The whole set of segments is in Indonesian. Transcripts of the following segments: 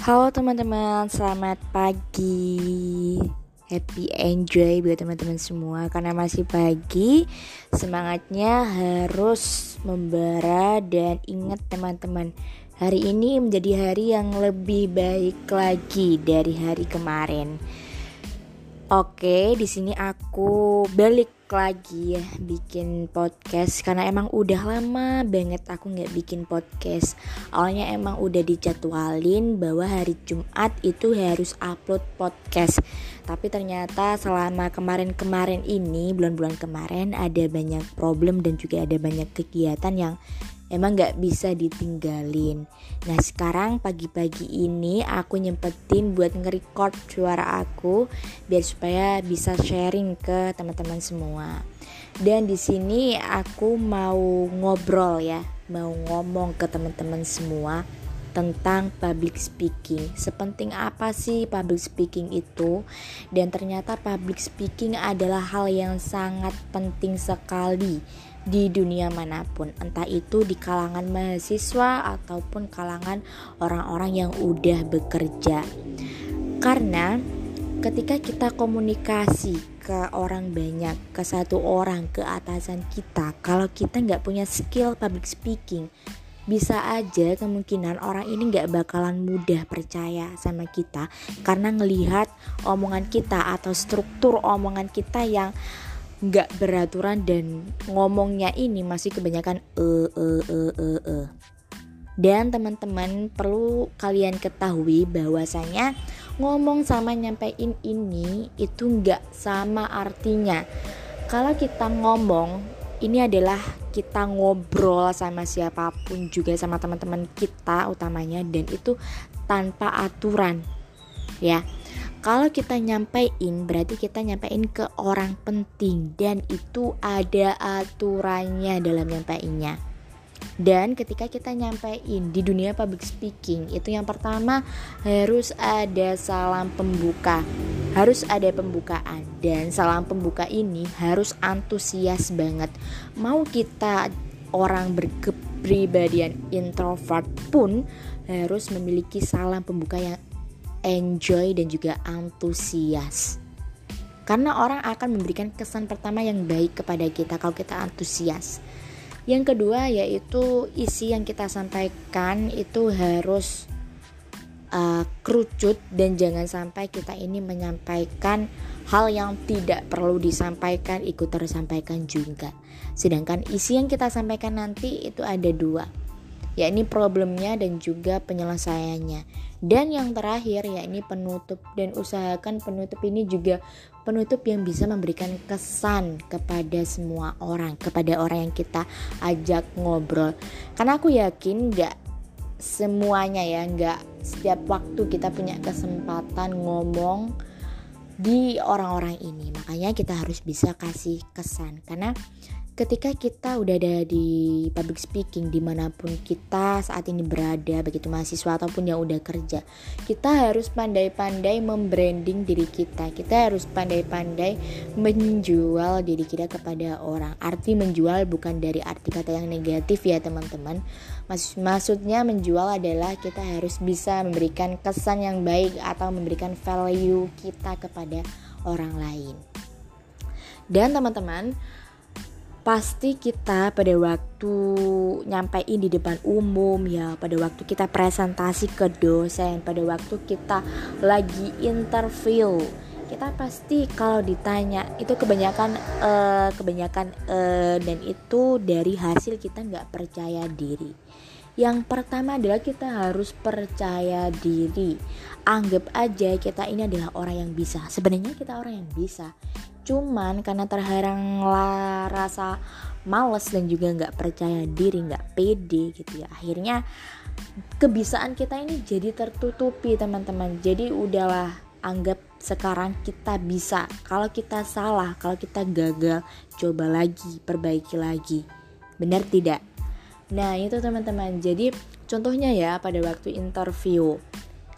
Halo teman-teman, selamat pagi. Happy enjoy buat teman-teman semua karena masih pagi. Semangatnya harus membara dan ingat teman-teman, hari ini menjadi hari yang lebih baik lagi dari hari kemarin. Oke, di sini aku balik lagi ya bikin podcast karena emang udah lama banget aku nggak bikin podcast. Awalnya emang udah dijadwalin bahwa hari Jumat itu harus upload podcast. Tapi ternyata selama kemarin-kemarin ini, bulan-bulan kemarin ada banyak problem dan juga ada banyak kegiatan yang emang gak bisa ditinggalin. Nah sekarang pagi-pagi ini aku nyempetin buat nge-record suara aku biar supaya bisa sharing ke teman-teman semua. Dan di sini aku mau ngobrol ya, mau ngomong ke teman-teman semua tentang public speaking. Sepenting apa sih public speaking itu? Dan ternyata public speaking adalah hal yang sangat penting sekali di dunia mana pun, entah itu di kalangan mahasiswa ataupun kalangan orang-orang yang udah bekerja. Karena ketika kita komunikasi ke orang banyak, ke satu orang, ke atasan kita, kalau kita nggak punya skill public speaking, bisa aja kemungkinan orang ini nggak bakalan mudah percaya sama kita karena ngelihat omongan kita atau struktur omongan kita yang nggak beraturan dan ngomongnya ini masih kebanyakan e e e e e. Dan teman-teman perlu kalian ketahui bahwasanya ngomong sama nyampein ini itu nggak sama artinya. Kalau kita ngomong ini adalah kita ngobrol sama siapa pun juga sama teman-teman kita utamanya dan itu tanpa aturan ya kalau kita nyampein berarti kita nyampein ke orang penting dan itu ada aturannya dalam nyampeinnya. Dan ketika kita nyampein di dunia public speaking itu yang pertama harus ada salam pembuka. Harus ada pembukaan dan salam pembuka ini harus antusias banget. Mau kita orang berkepribadian introvert pun harus memiliki salam pembuka yang enjoy dan juga antusias. Karena orang akan memberikan kesan pertama yang baik kepada kita kalau kita antusias. Yang kedua yaitu isi yang kita sampaikan itu harus uh, kerucut dan jangan sampai kita ini menyampaikan hal yang tidak perlu disampaikan ikut tersampaikan juga. Sedangkan isi yang kita sampaikan nanti itu ada dua yakni problemnya dan juga penyelesaiannya. Dan yang terakhir yakni penutup dan usahakan penutup ini juga penutup yang bisa memberikan kesan kepada semua orang, kepada orang yang kita ajak ngobrol. Karena aku yakin nggak semuanya ya, nggak setiap waktu kita punya kesempatan ngomong di orang-orang ini. Makanya kita harus bisa kasih kesan karena ketika kita udah ada di public speaking di mana pun kita saat ini berada begitu mahasiswa ataupun yang udah kerja kita harus pandai-pandai membranding diri kita. Kita harus pandai-pandai menjual diri kita kepada orang. Arti menjual bukan dari arti kata yang negatif ya teman-teman. Maksudnya menjual adalah kita harus bisa memberikan kesan yang baik atau memberikan value kita kepada orang lain. Dan teman-teman pasti kita pada waktu nyampein di depan umum ya pada waktu kita presentasi ke dosen pada waktu kita lagi interview kita pasti kalau ditanya itu kebanyakan uh, kebanyakan uh, dan itu dari hasil kita nggak percaya diri. Yang pertama adalah kita harus percaya diri. Anggap aja kita ini adalah orang yang bisa. Sebenarnya kita orang yang bisa cuman karena terharang lah rasa males dan juga nggak percaya diri nggak pede gitu ya. Akhirnya kebisaan kita ini jadi tertutupi teman-teman. Jadi udahlah anggap sekarang kita bisa. Kalau kita salah kalau kita gagal coba lagi perbaiki lagi. Benar tidak? Nah itu teman-teman. Jadi contohnya ya pada waktu interview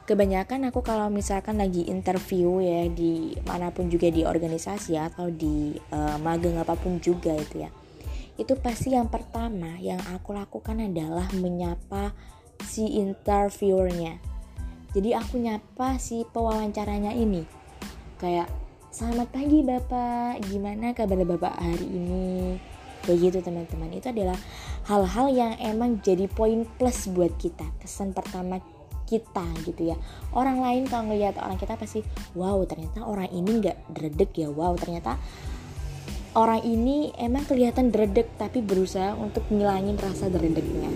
kebanyakan aku kalau misalkan lagi interview ya di mana pun juga di organisasi atau di uh, magang apa pun juga itu ya. Itu pasti yang pertama yang aku lakukan adalah menyapa si interviewernya. Jadi aku nyapa si pewawancaranya ini. Kayak selamat pagi bapak. Gimana kabar bapak hari ini? Kayak gitu teman-teman. Itu adalah hal-hal yang emang jadi poin plus buat kita. Kesan pertama kita gitu ya. Orang lain kalau ngeliat orang kita pasti wow ternyata orang ini nggak dredeg ya wow ternyata orang ini emang kelihatan dredeg tapi berusaha untuk ngilangin rasa dredegnya.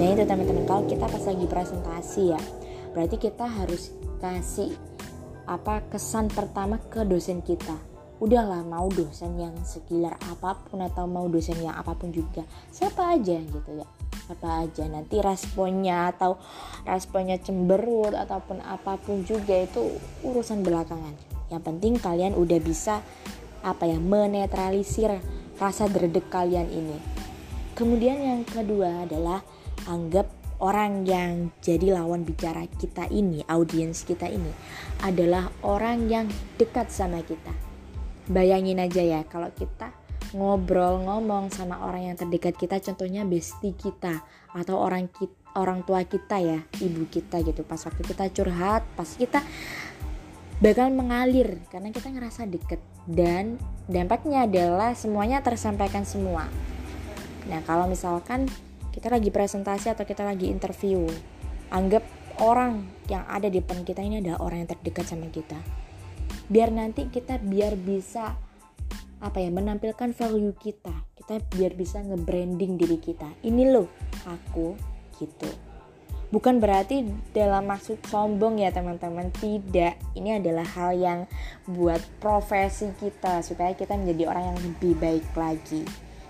Nah itu teman-teman. Kalau kita pas lagi presentasi ya berarti kita harus kasih apa kesan pertama ke dosen kita. Udahlah mau dosen yang sekilar apa pun atau mau dosen yang apa pun juga siapa aja gitu ya siapa aja. Nanti responnya atau responnya cemberut ataupun apa pun juga itu urusan belakangan. Yang penting kalian udah bisa apa ya menetralisir rasa dredeg kalian ini. Kemudian yang kedua adalah anggap orang yang jadi lawan bicara kita ini, audiens kita ini adalah orang yang dekat sama kita. Bayangin aja ya kalau kita ngobrol ngomong sama orang yang terdekat kita contohnya bestie kita atau orang kita, orang tua kita ya ibu kita gitu. Pas waktu kita curhat pas kita bakal mengalir karena kita ngerasa deket dan dampaknya adalah semuanya tersampaikan semua. Nah kalau misalkan kita lagi presentasi atau kita lagi interview anggap orang yang ada di depan kita ini adalah orang yang terdekat sama kita. Biar nanti kita biar bisa apa ya menampilkan value kita. Kita biar bisa nge-branding diri kita. Ini loh aku gitu. Bukan berarti dalam maksud sombong ya teman-teman. Tidak. Ini adalah hal yang buat profesi kita supaya kita menjadi orang yang lebih baik lagi.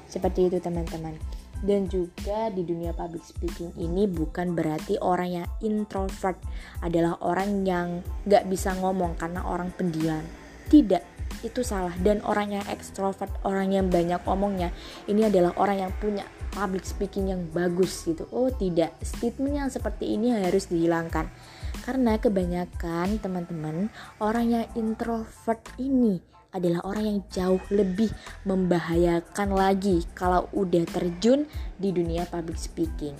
Seperti itu teman-teman. Dan juga di dunia public speaking ini bukan berarti orang yang introvert adalah orang yang gak bisa ngomong karena orang pendiam. Tidak itu salah. Dan orang yang extrovert orang yang banyak omongnya ini adalah orang yang punya public speaking yang bagus gitu. Oh tidak. Statement yang seperti ini harus dihilangkan. Karena kebanyakan teman-teman orang yang introvert ini adalah orang yang jauh lebih membahayakan lagi kalau udah terjun di dunia public speaking.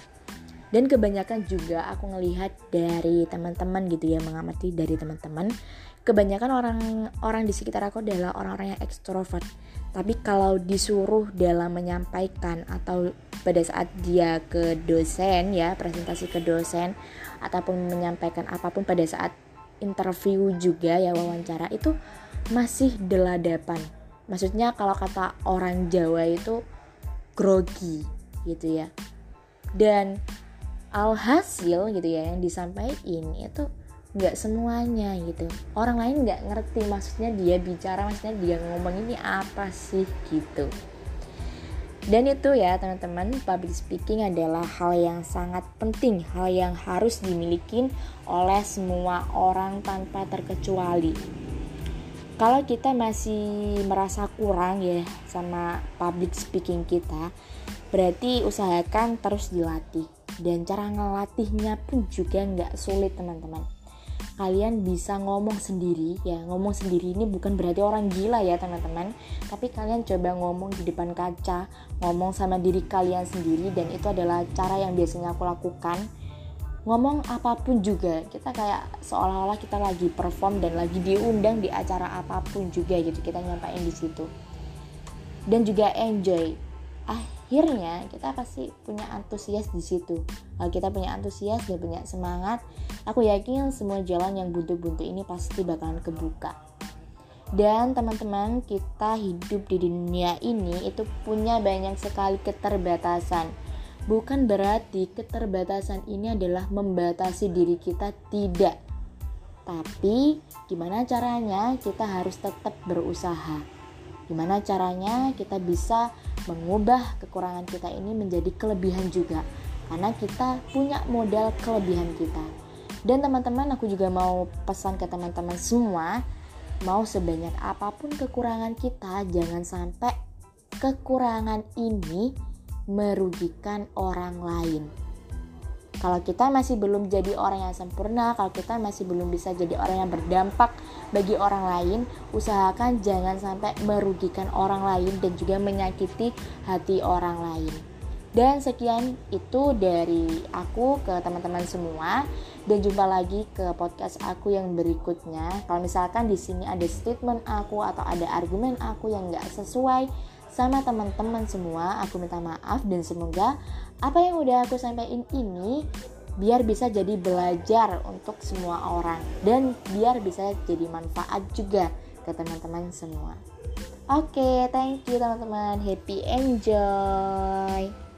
Dan kebanyakan juga aku ngelihat dari teman-teman gitu ya, mengamati dari teman-teman, kebanyakan orang orang di sekitar aku adalah orang-orang yang ekstrovert. Tapi kalau disuruh dalam menyampaikan atau pada saat dia ke dosen ya, presentasi ke dosen ataupun menyampaikan apa pun pada saat interview juga ya wawancara itu masih deladapan maksudnya kalau kata orang Jawa itu grogi gitu ya dan alhasil gitu ya yang disampaikan itu nggak semuanya gitu. Orang lain nggak ngerti maksudnya dia bicara maksudnya dia ngomong ini apa sih gitu. Dan itu ya teman-teman public speaking adalah hal yang sangat penting hal yang harus dimiliki oleh semua orang tanpa terkecuali. Kalau kita masih merasa kurang ya sama public speaking kita berarti usahakan terus dilatih dan cara ngelatihnya pun juga nggak sulit teman-teman. Kalian bisa ngomong sendiri ya. Ngomong sendiri ini bukan berarti orang gila ya teman-teman. Tapi kalian coba ngomong di depan kaca ngomong sama diri kalian sendiri dan itu adalah cara yang biasanya aku lakukan. Ngomong apa pun juga kita kayak seolah-olah kita lagi perform dan lagi diundang di acara apa pun juga gitu kita nyampain di situ. Dan juga enjoy akhirnya kita pasti punya antusias di situ. Kalau kita punya antusias dan punya semangat. Aku yakin semua jalan yang buntu-buntu ini pasti bakalan kebuka. Dan teman-teman kita hidup di dunia ini itu punya banyak sekali keterbatasan. Bukan berarti keterbatasan ini adalah membatasi diri kita tidak. Tapi gimana caranya kita harus tetap berusaha gimana caranya kita bisa mengubah kekurangan kita ini menjadi kelebihan juga karena kita punya modal kelebihan kita dan teman-teman aku juga mau pesan ke teman-teman semua mau sebanyak apa pun kekurangan kita jangan sampai kekurangan ini merugikan orang lain. Kalau kita masih belum jadi orang yang sempurna, kalau kita masih belum bisa jadi orang yang berdampak bagi orang lain, usahakan jangan sampai merugikan orang lain dan juga menyakiti hati orang lain. Dan sekian itu dari aku ke teman-teman semua dan jumpa lagi ke podcast aku yang berikutnya. Kalau misalkan di sini ada statement aku atau ada argumen aku yang nggak sesuai sama teman-teman semua, aku minta maaf dan semoga apa yang udah aku sampaikan ini biar bisa jadi belajar untuk semua orang dan biar bisa jadi manfaat juga ke teman-teman semua. Oke, okay, thank you teman-teman. Happy enjoy.